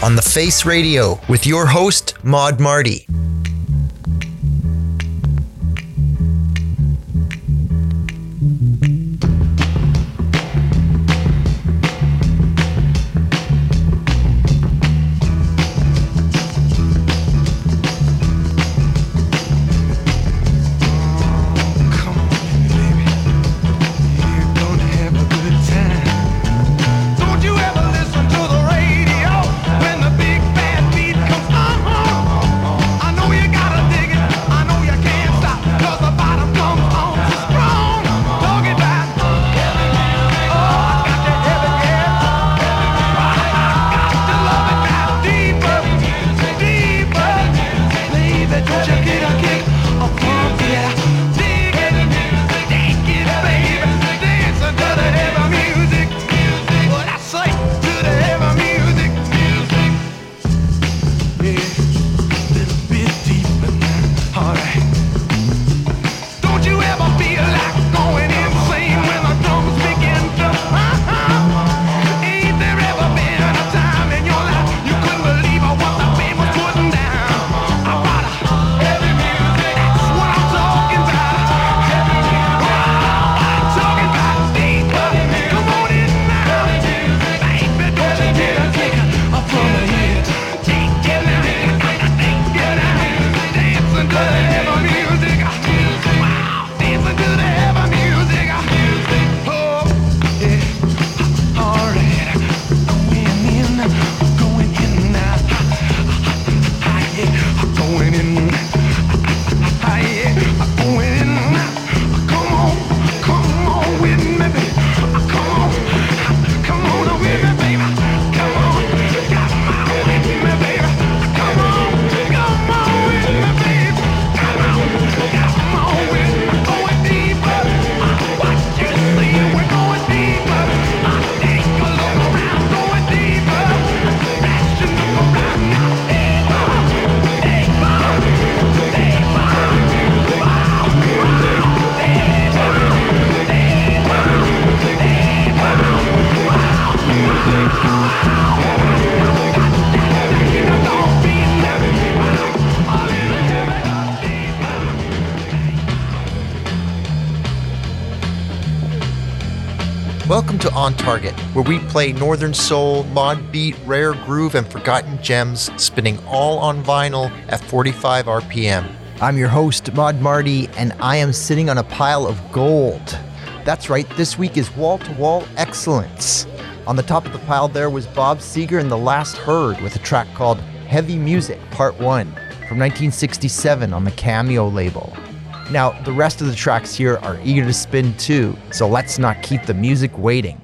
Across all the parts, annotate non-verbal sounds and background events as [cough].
On the Face Radio with your host, Mod Marty. On Target, where we play Northern Soul, Mod Beat, Rare Groove, and Forgotten Gems, spinning all on vinyl at 45 RPM. I'm your host, Mod Marty, and I am sitting on a pile of gold. That's right, this week is wall to wall excellence. On the top of the pile there was Bob Seger and The Last Heard with a track called Heavy Music Part 1 from 1967 on the Cameo label. Now, the rest of the tracks here are eager to spin too, so let's not keep the music waiting.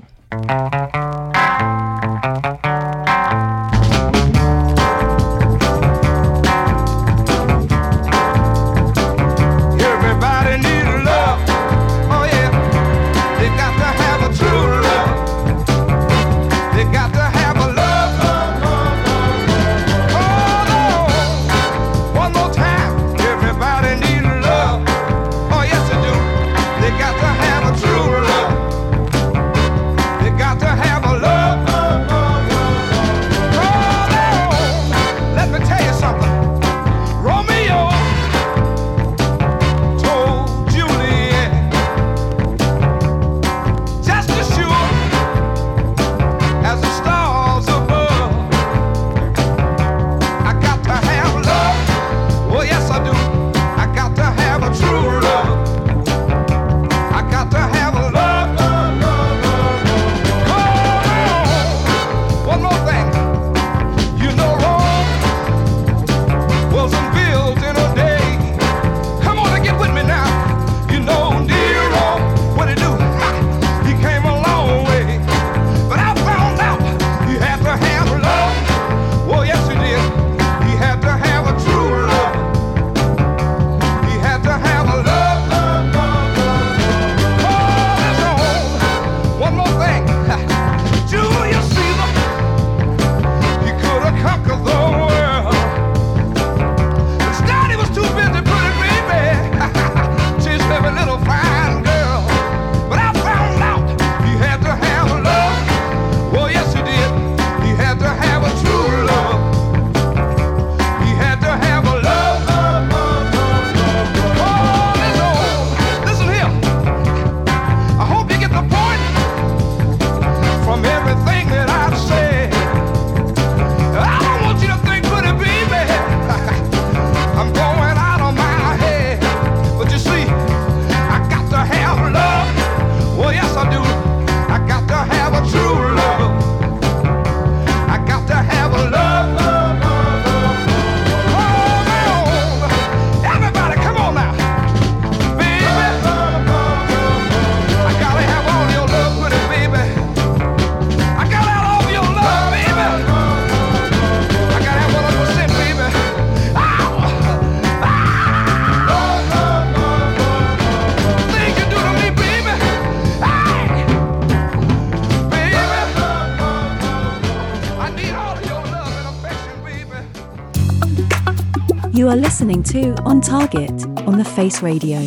Are listening to On Target on the Face Radio.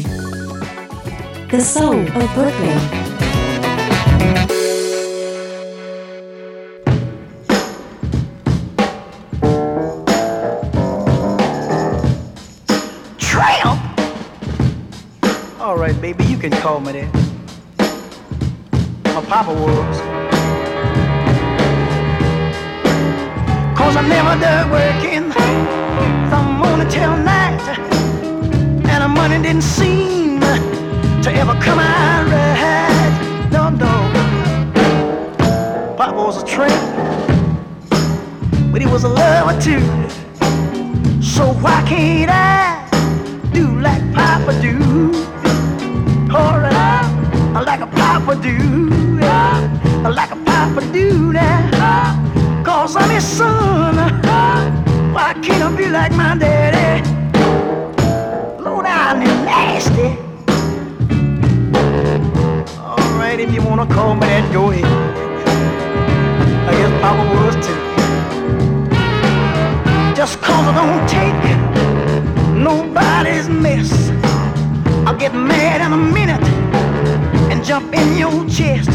The soul of Brooklyn. All right, baby, you can call me that. My papa was. Cause I never done didn't seem to ever come out right. No, no. Papa was a tramp, but he was a lover too. So why can't I do like Papa do? Alright, like a Papa do, like a Papa do now. Cause I'm his son. Why can't I be like my daddy? Low down and nasty. Alright, if you wanna call me that, go ahead. I guess Papa was too. Just cause I don't take nobody's mess. I'll get mad in a minute and jump in your chest.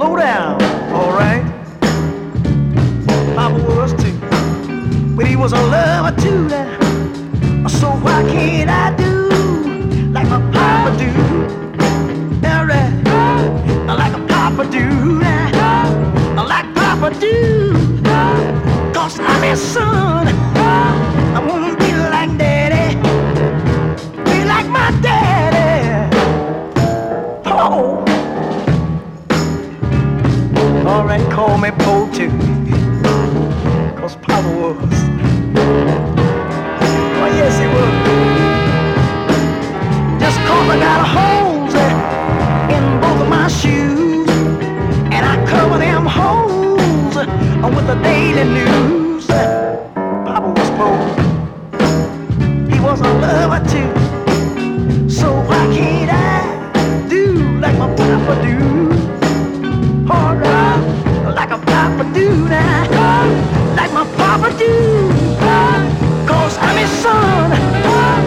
Low down, alright. Papa was too. But he was a lover too. Now. So why can't I do like my papa do? Alright. Like a papa do. Like papa do. Cause I'm his son. I wanna be like daddy. Be like my daddy. Oh. Alright, call me Poe too. Cause Papa was. Holes in both of my shoes. And I cover them holes with the daily news. Papa was Poe. He was a lover too. So why can't I do like my papa do? Alright, like a papa do. Like my papa do. I'm his son.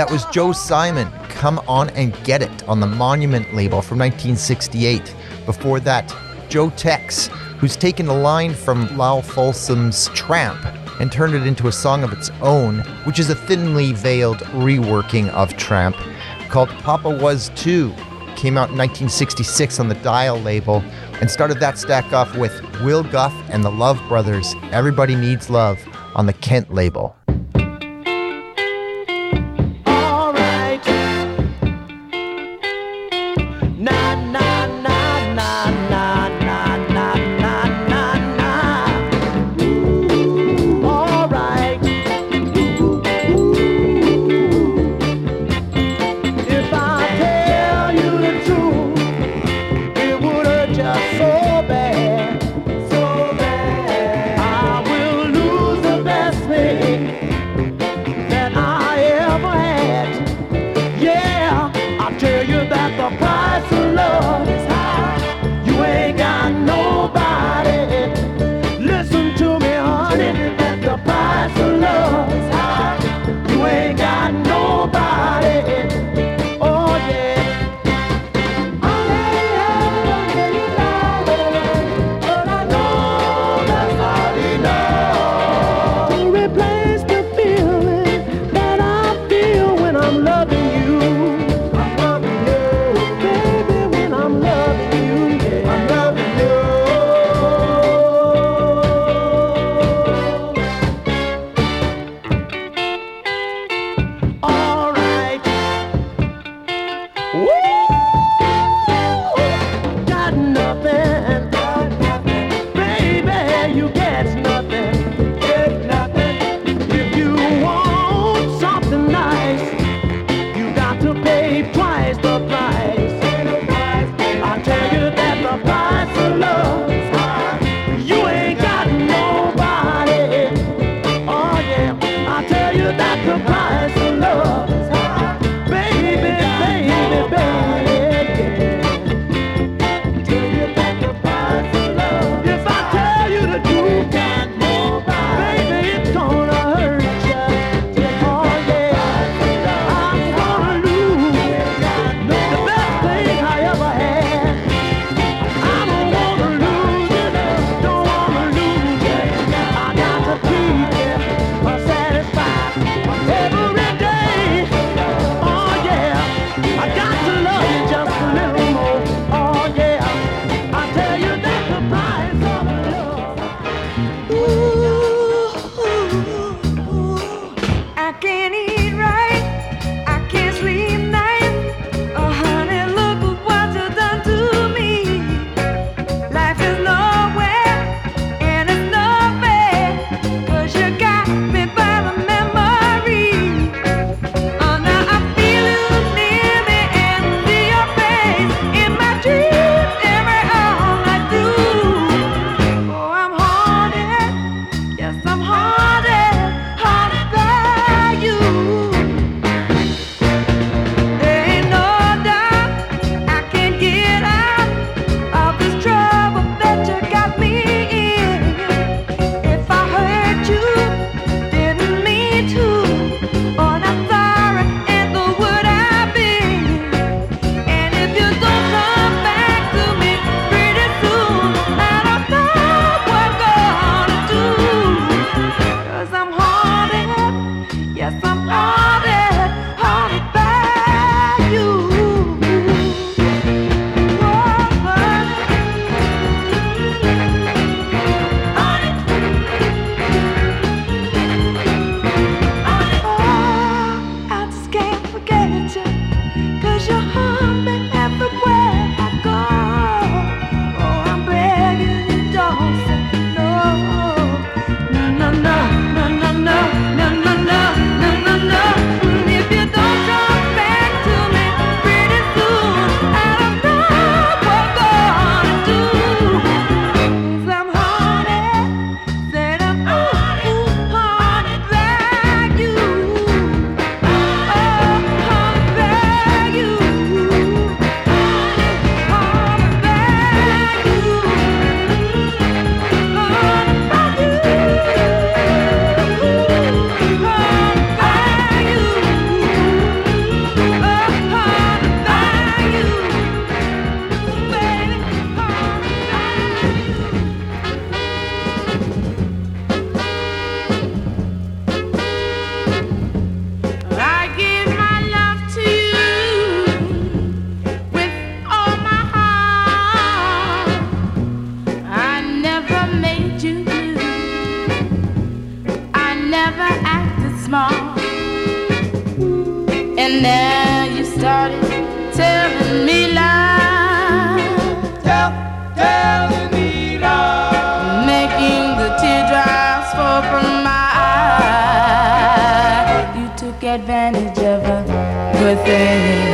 That was Joe Simon, Come On and Get It, on the Monument label from 1968. Before that, Joe Tex, who's taken a line from Lowell Fulson's Tramp and turned it into a song of its own, which is a thinly veiled reworking of Tramp called Papa Was Too. came out in 1966 on the Dial label and started that stack off with Will Gauff and the Love Brothers, Everybody Needs Love, on the Kent label. never acted smart. And now you started telling me lies. Tell, telling me lies. Making the teardrops fall from my eyes. You took advantage of a good thing.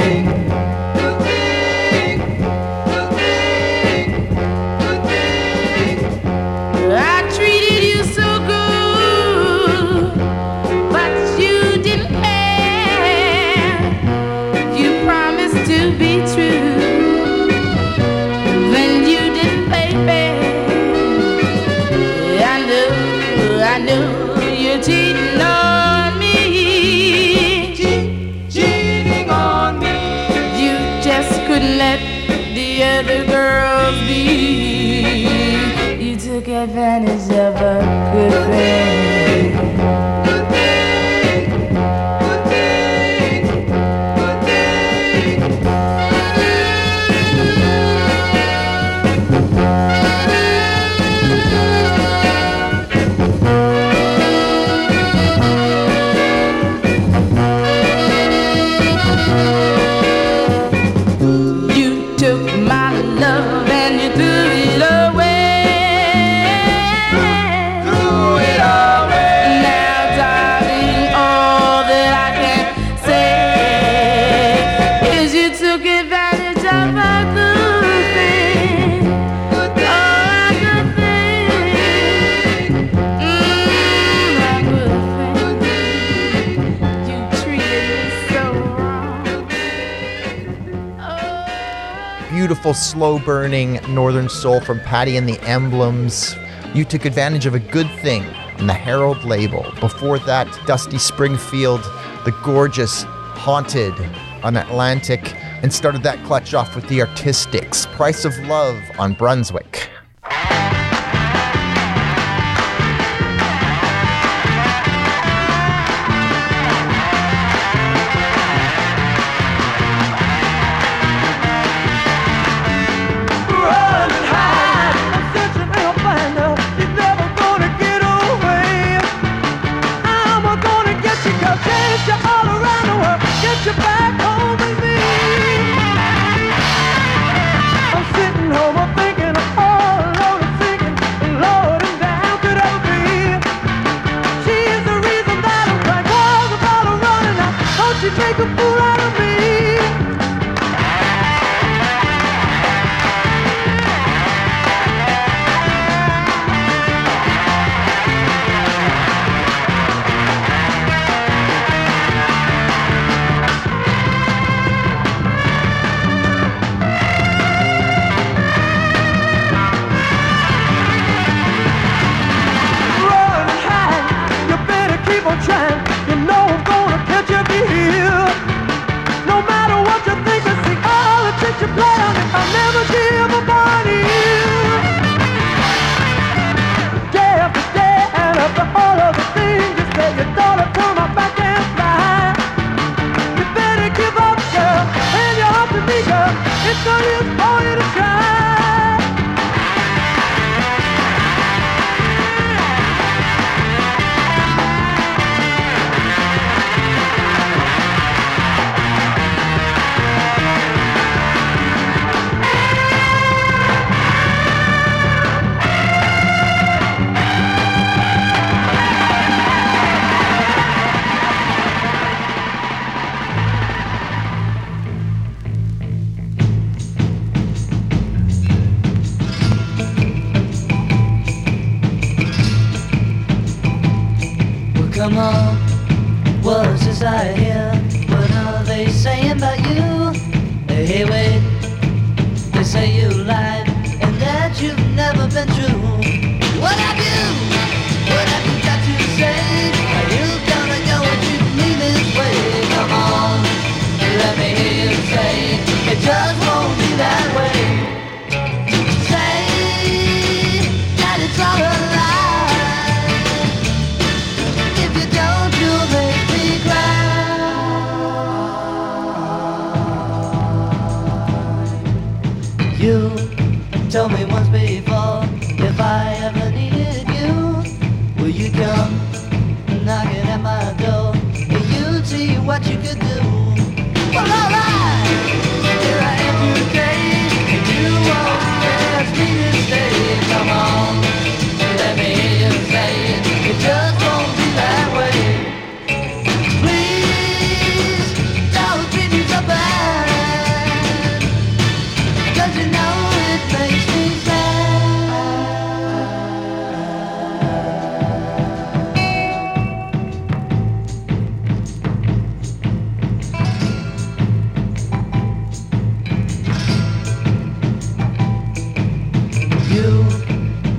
beautiful, slow burning Northern Soul from Patti and the Emblems. You took advantage of a good thing on the Herald label. Before that, Dusty Springfield, the gorgeous Haunted on Atlantic, and started that clutch off with the Artistics. Price of Love on Brunswick.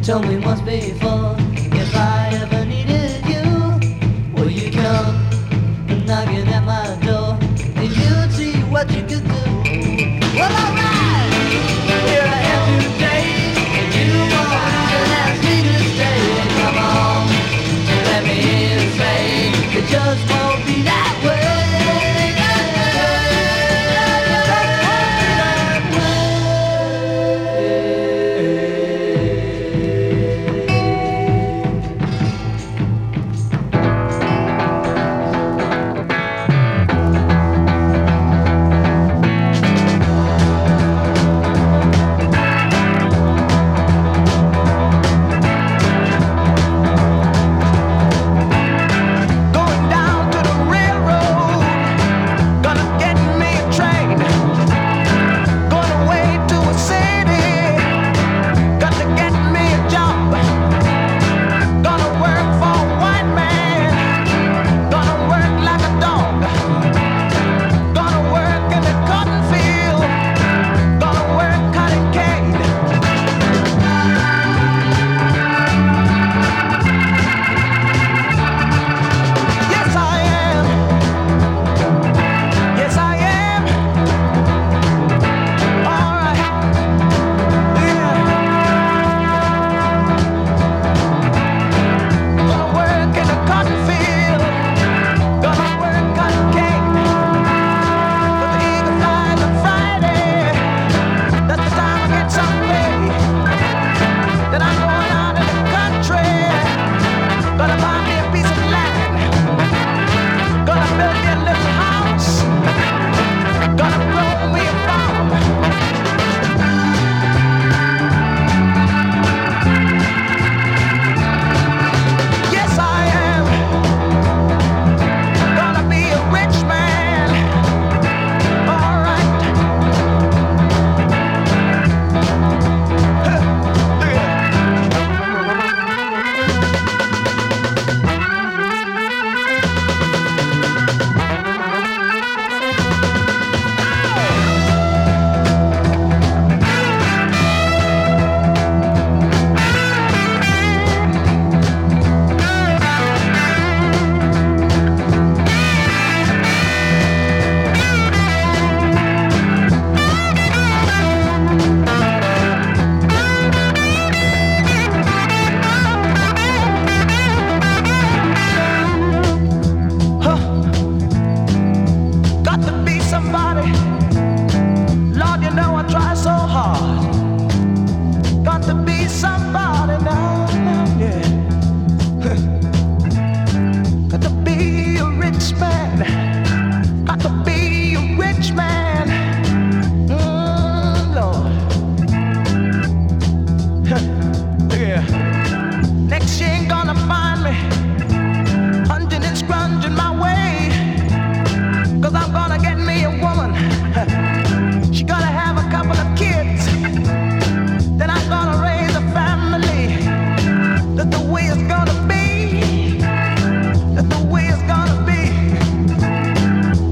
told me once before.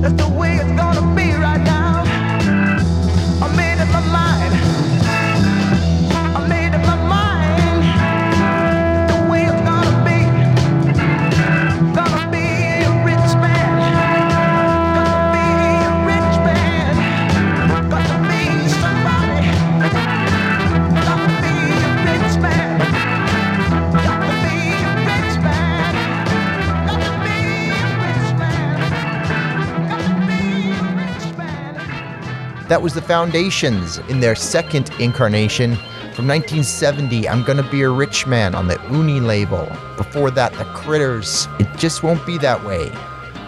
That's the That was the Foundations in their second incarnation from 1970. I'm gonna be a rich man on the Uni label. Before that, the Critters. It just won't be that way.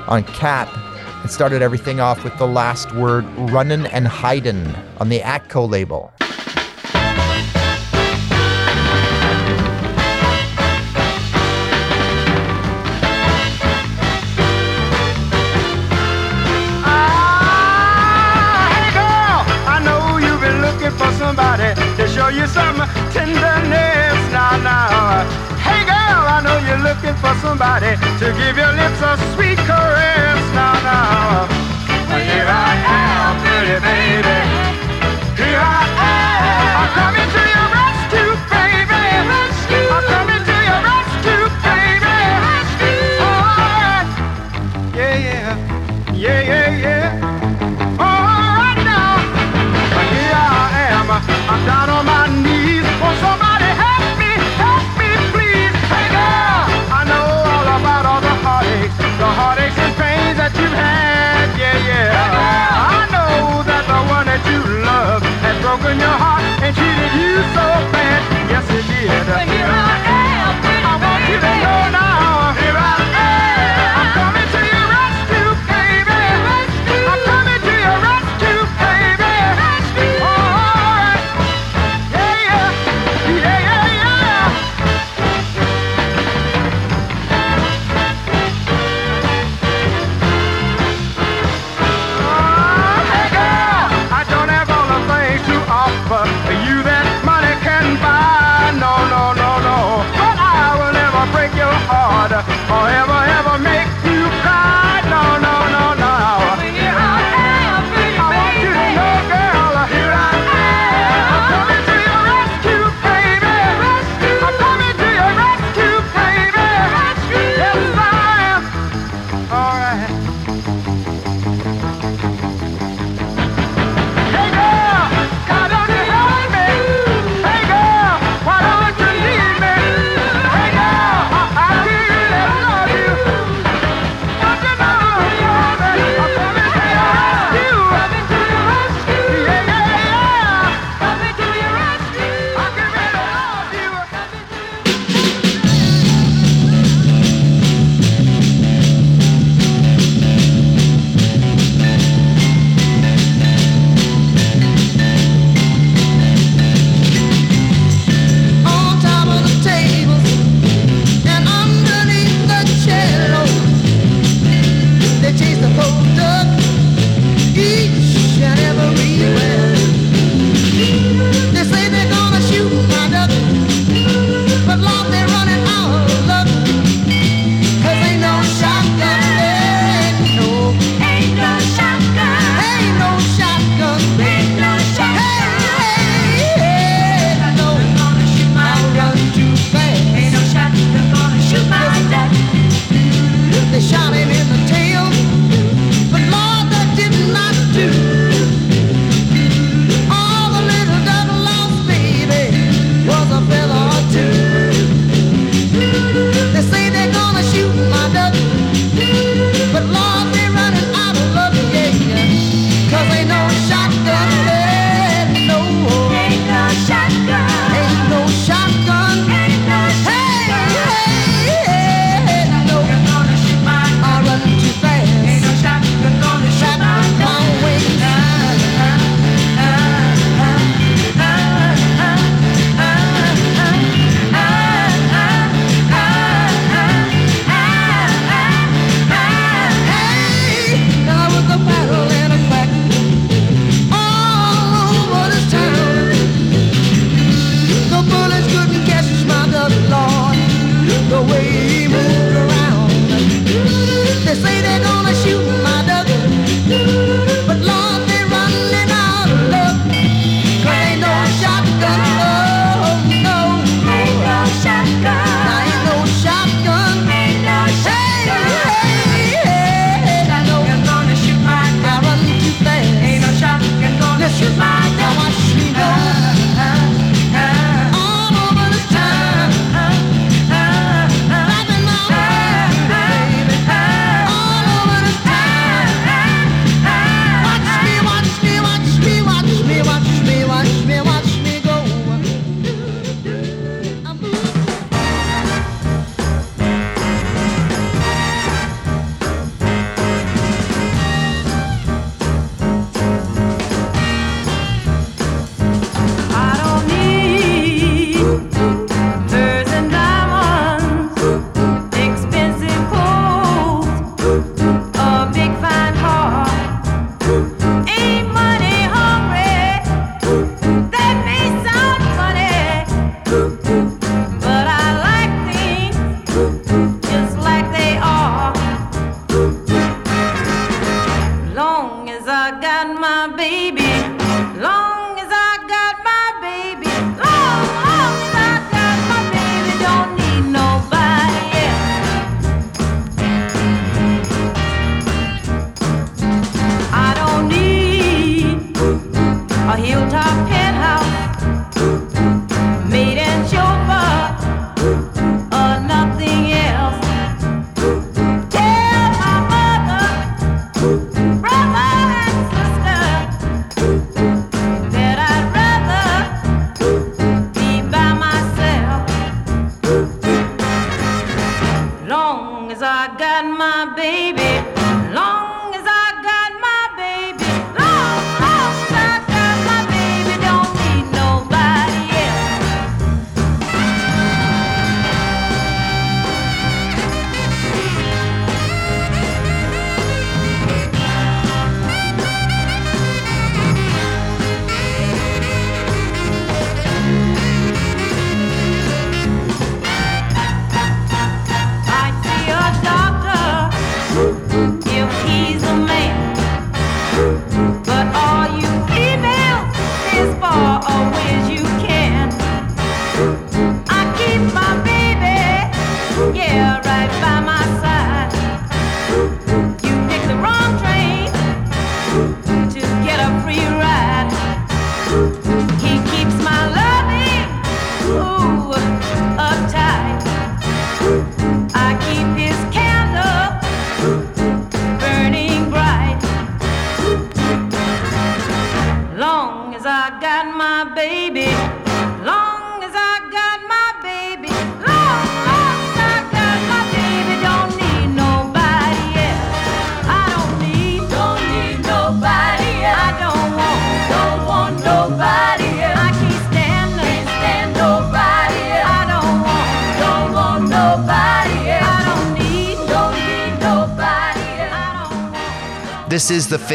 On Kapp, it started everything off with the last word, Runnin' and Hidin' on the Atco label. for somebody.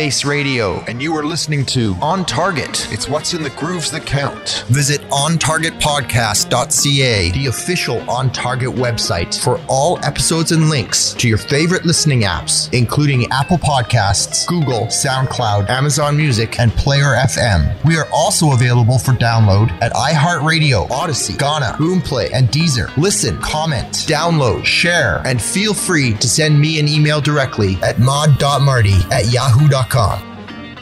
Face Radio, and you are listening to On Target. It's what's in the grooves that count. Visit OnTargetPodcast.ca, the official On Target website for all episodes and links to your favorite listening apps, including Apple Podcasts, Google, SoundCloud, Amazon Music, and Player FM. We are also available for download at iHeartRadio, Odyssey, Gaana, Boomplay, and Deezer. Listen, comment, download, share, and feel free to send me an email directly at mod.marty at yahoo.com.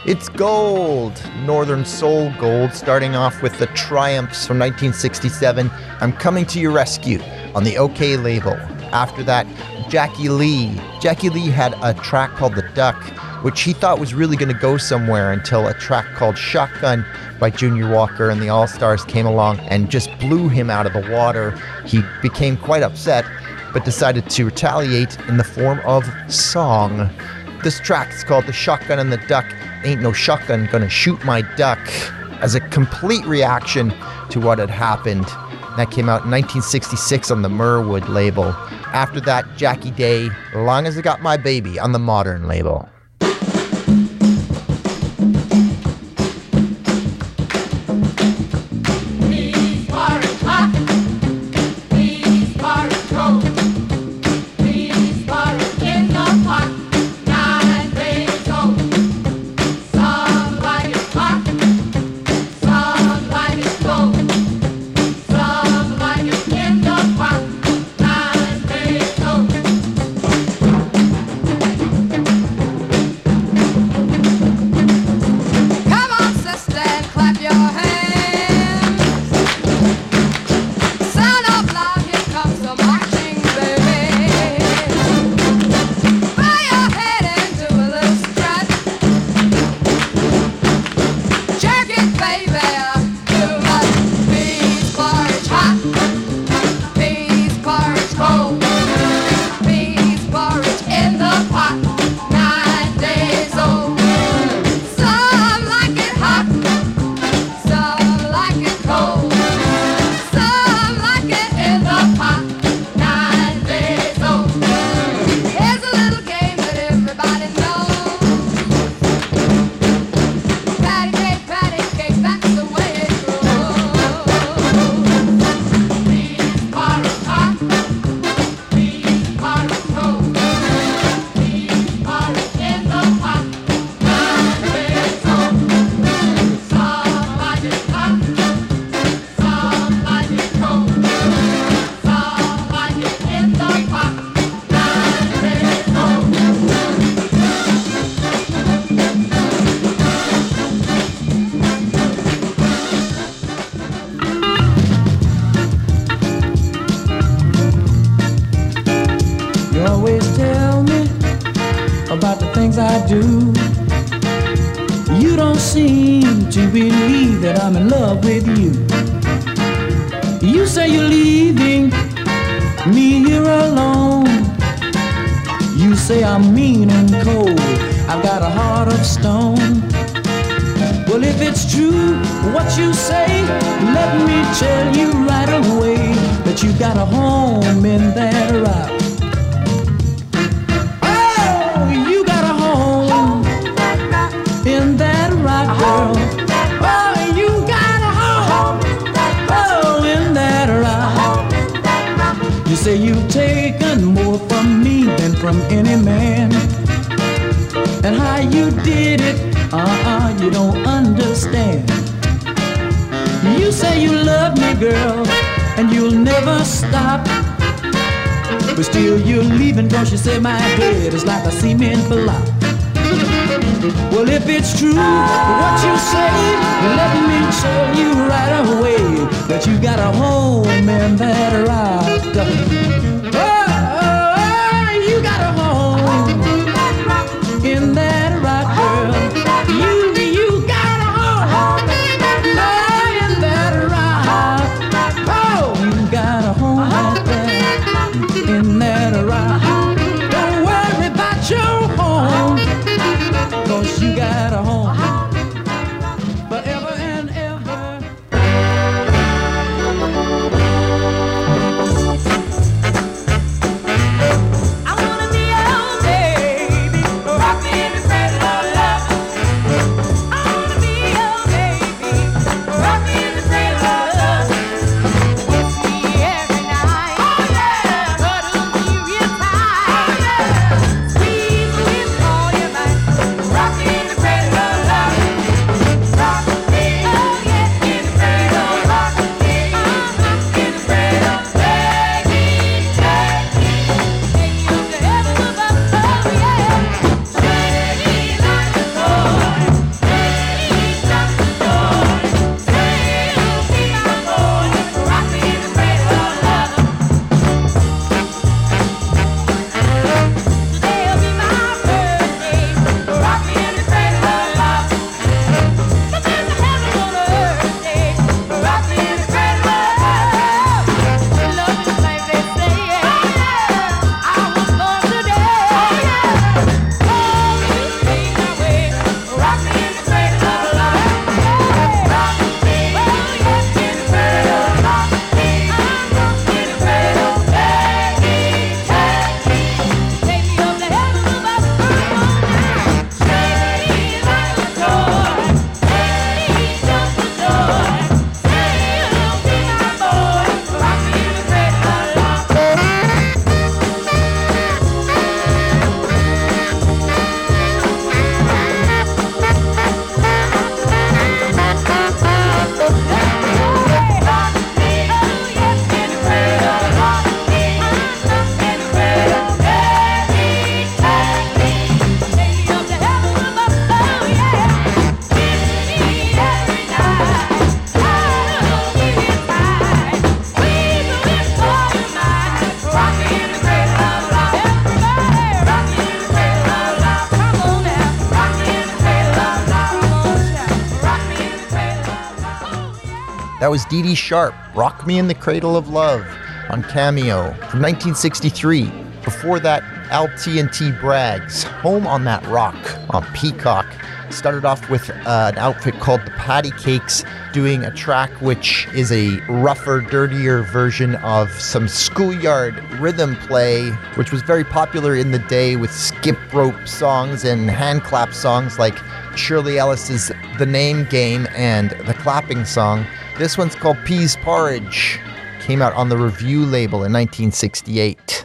It's gold, Northern Soul gold, starting off with the Triumphs from 1967. I'm coming to your rescue on the Okeh label. After that, Jackie Lee. Jackie Lee had a track called The Duck, which he thought was really going to go somewhere until a track called Shotgun by Junior Walker and the All Stars came along and just blew him out of the water. He became quite upset, but decided to retaliate in the form of song. This track is called The Shotgun and the Duck. Ain't no shotgun gonna shoot my duck. As a complete reaction to what had happened. That came out in 1966 on the Mirwood label. After that, Jackie Day, Long as I Got My Baby on the Modern label. A home in that rock. Oh, you got a home in that rock, girl. Oh, you got a home, oh, in that rock. You say you've taken more from me than from any man. And how you did it, uh-uh, you don't understand. You say you love me, girl, and you'll never stop. But still you're leaving cause you say my head is like a cement block. Well, if it's true what you say, let me tell you right away that you got a home in that rock. That was Dee Dee Sharp, Rock Me in the Cradle of Love on Cameo from 1963. Before that, Al TNT Braggs, Home on That Rock on Peacock. Started off with uh, an outfit called the Patti-Cakes, doing a track which is a rougher, dirtier version of some schoolyard rhythm play, which was very popular in the day with skip rope songs and hand clap songs like Shirley Ellis's The Name Game and The Clapping Song. This one's called Peas Porridge. Came out on the Revue label in 1968.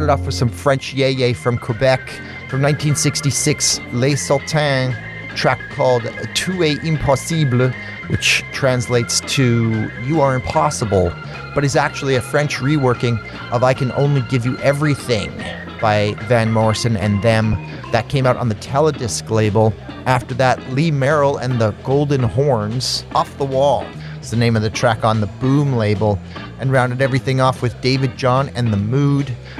Started off with some French yeye from Quebec from 1966, Les Sultans, track called Tu es impossible, which translates to You Are Impossible, but is actually a French reworking of I Can Only Give You Everything by Van Morrison and Them. That came out on the Teledisc label. After that, Lee Merril and the Golden Horns, Off the Wall is the name of the track on the Boom label, and rounded everything off with David John and The Mood.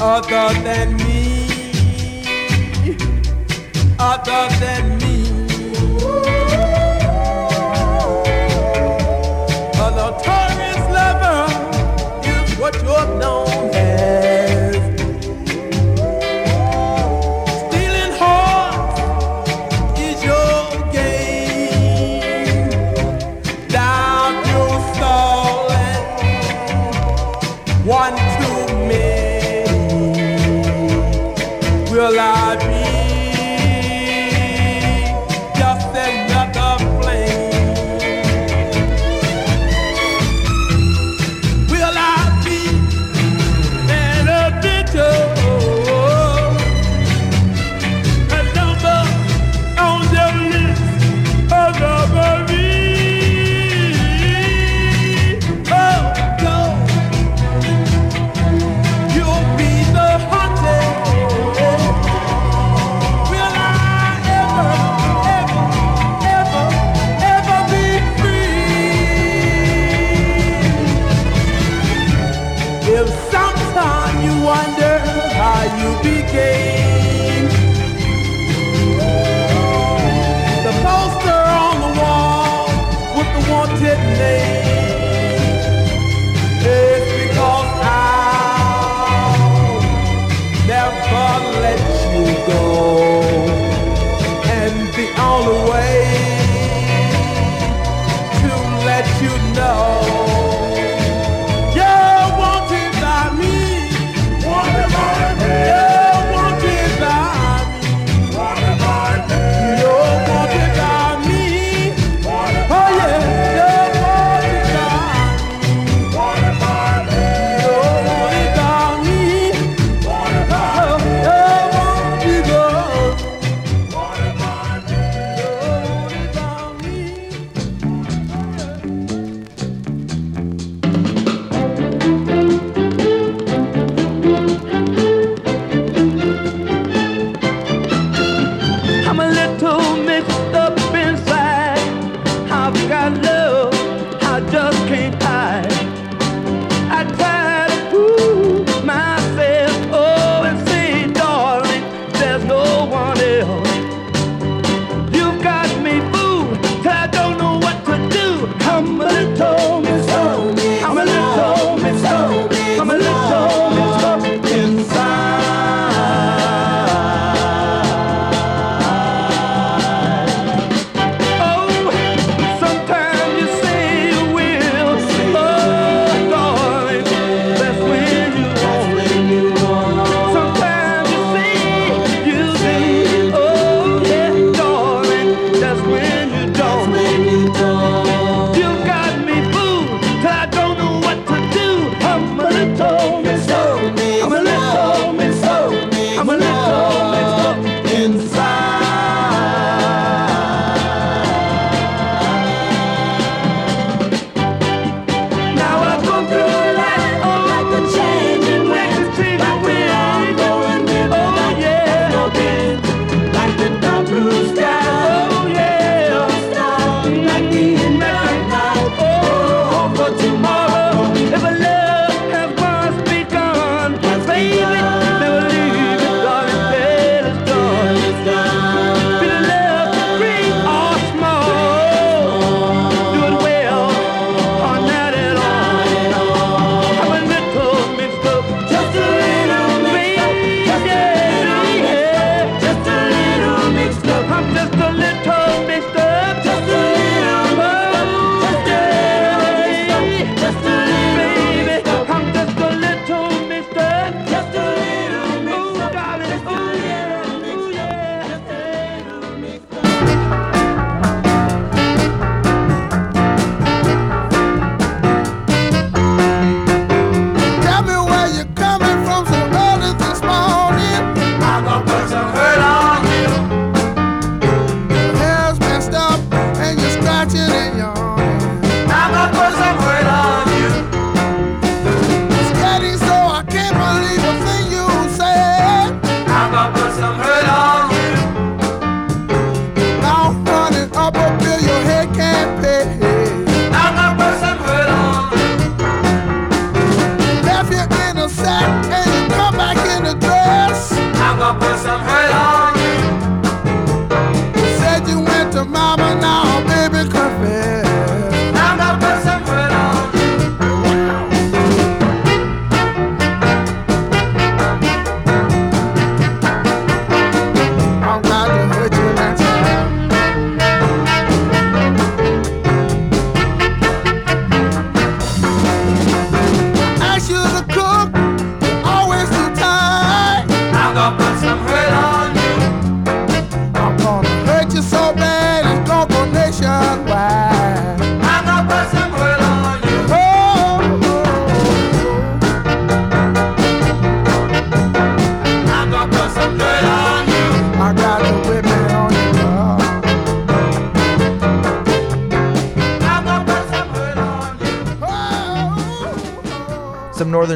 other than me, other than me.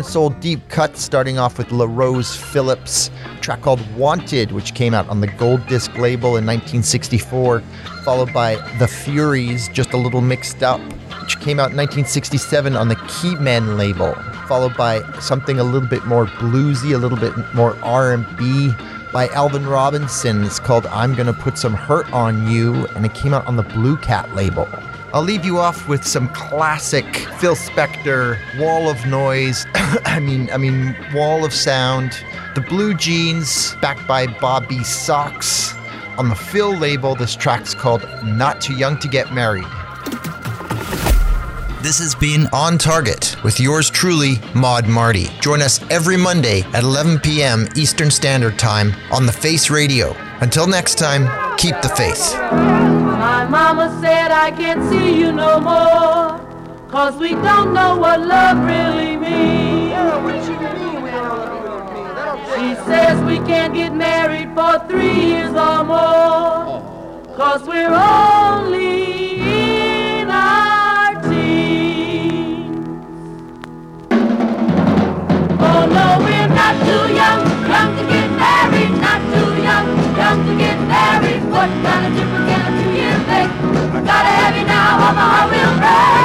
Northern Soul deep cut, starting off with Larose Phillips, track called Wanted, which came out on the Gold Disc label in 1964, followed by The Furys, just a little mixed up, which came out in 1967 on the Keymen label, followed by something a little bit more bluesy, a little bit more R&B by Alvin Robinson. It's called I'm Gonna Put Some Hurt on You, and it came out on the Blue Cat label. I'll leave you off with some classic Phil Spector, Wall of Noise, [coughs] I mean, I mean, Wall of Sound, The Blue Jeans, backed by Bob B. Soxx. On the Philles label, this track's called Not Too Young to Get Married. This has been On Target with yours truly, Mod Marty. Join us every Monday at 11 p.m. Eastern Standard Time on The Face Radio. Until next time, keep the faith. My mama said I can't see you no more. Cause we don't know what love really means. She says we can't get married for three years or more. Cause we're only in our teens. Oh no, we're not too young, young to get married, not too young, young to get married. What kind of difference make? I gotta have you now, or my heart will break.